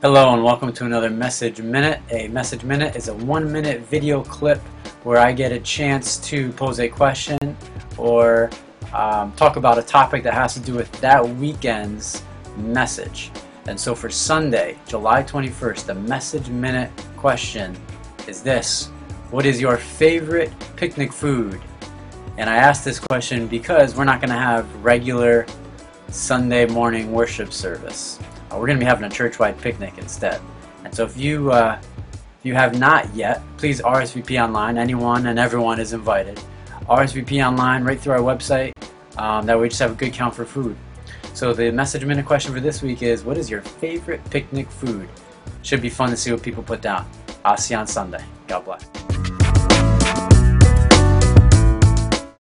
Hello and welcome to another Message Minute. A Message Minute is a one minute video clip where I get a chance to pose a question or um, talk about a topic that has to do with that weekend's message. And so for Sunday, July 21st, the Message Minute question is this What is your favorite picnic food? And I asked this question because we're not going to have regular Sunday morning worship service. Uh, we're going to be having a church-wide picnic instead. And so if you uh, if you have not yet, please RSVP online. Anyone and everyone is invited. RSVP online right through our website. Um, that way we just have a good count for food. So the message minute question for this week is, what is your favorite picnic food? Should be fun to see what people put down. I'll see you on Sunday. God bless.